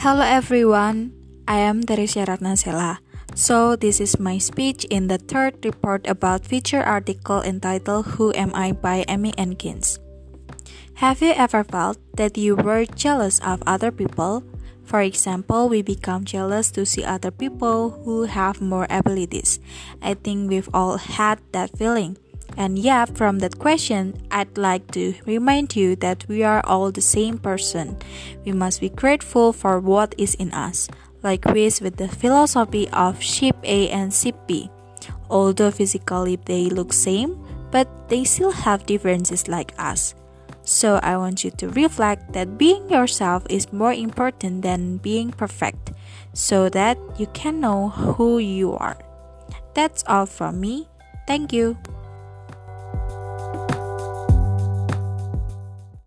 Hello everyone, I am Teresia Ratnasela. So this is my speech in the third report about feature article entitled Who Am I by Amy Enkins. Have you ever felt that you were jealous of other people? For example, we become jealous to see other people who have more abilities. I think we've all had that feeling. And yeah, from that question, I'd like to remind you that we are all the same person. We must be grateful for what is in us, like Chris with the philosophy of sheep A and sheep B. Although physically they look same, but they still have differences like us. So I want you to reflect that being yourself is more important than being perfect, so that you can know who you are. That's all from me. Thank you.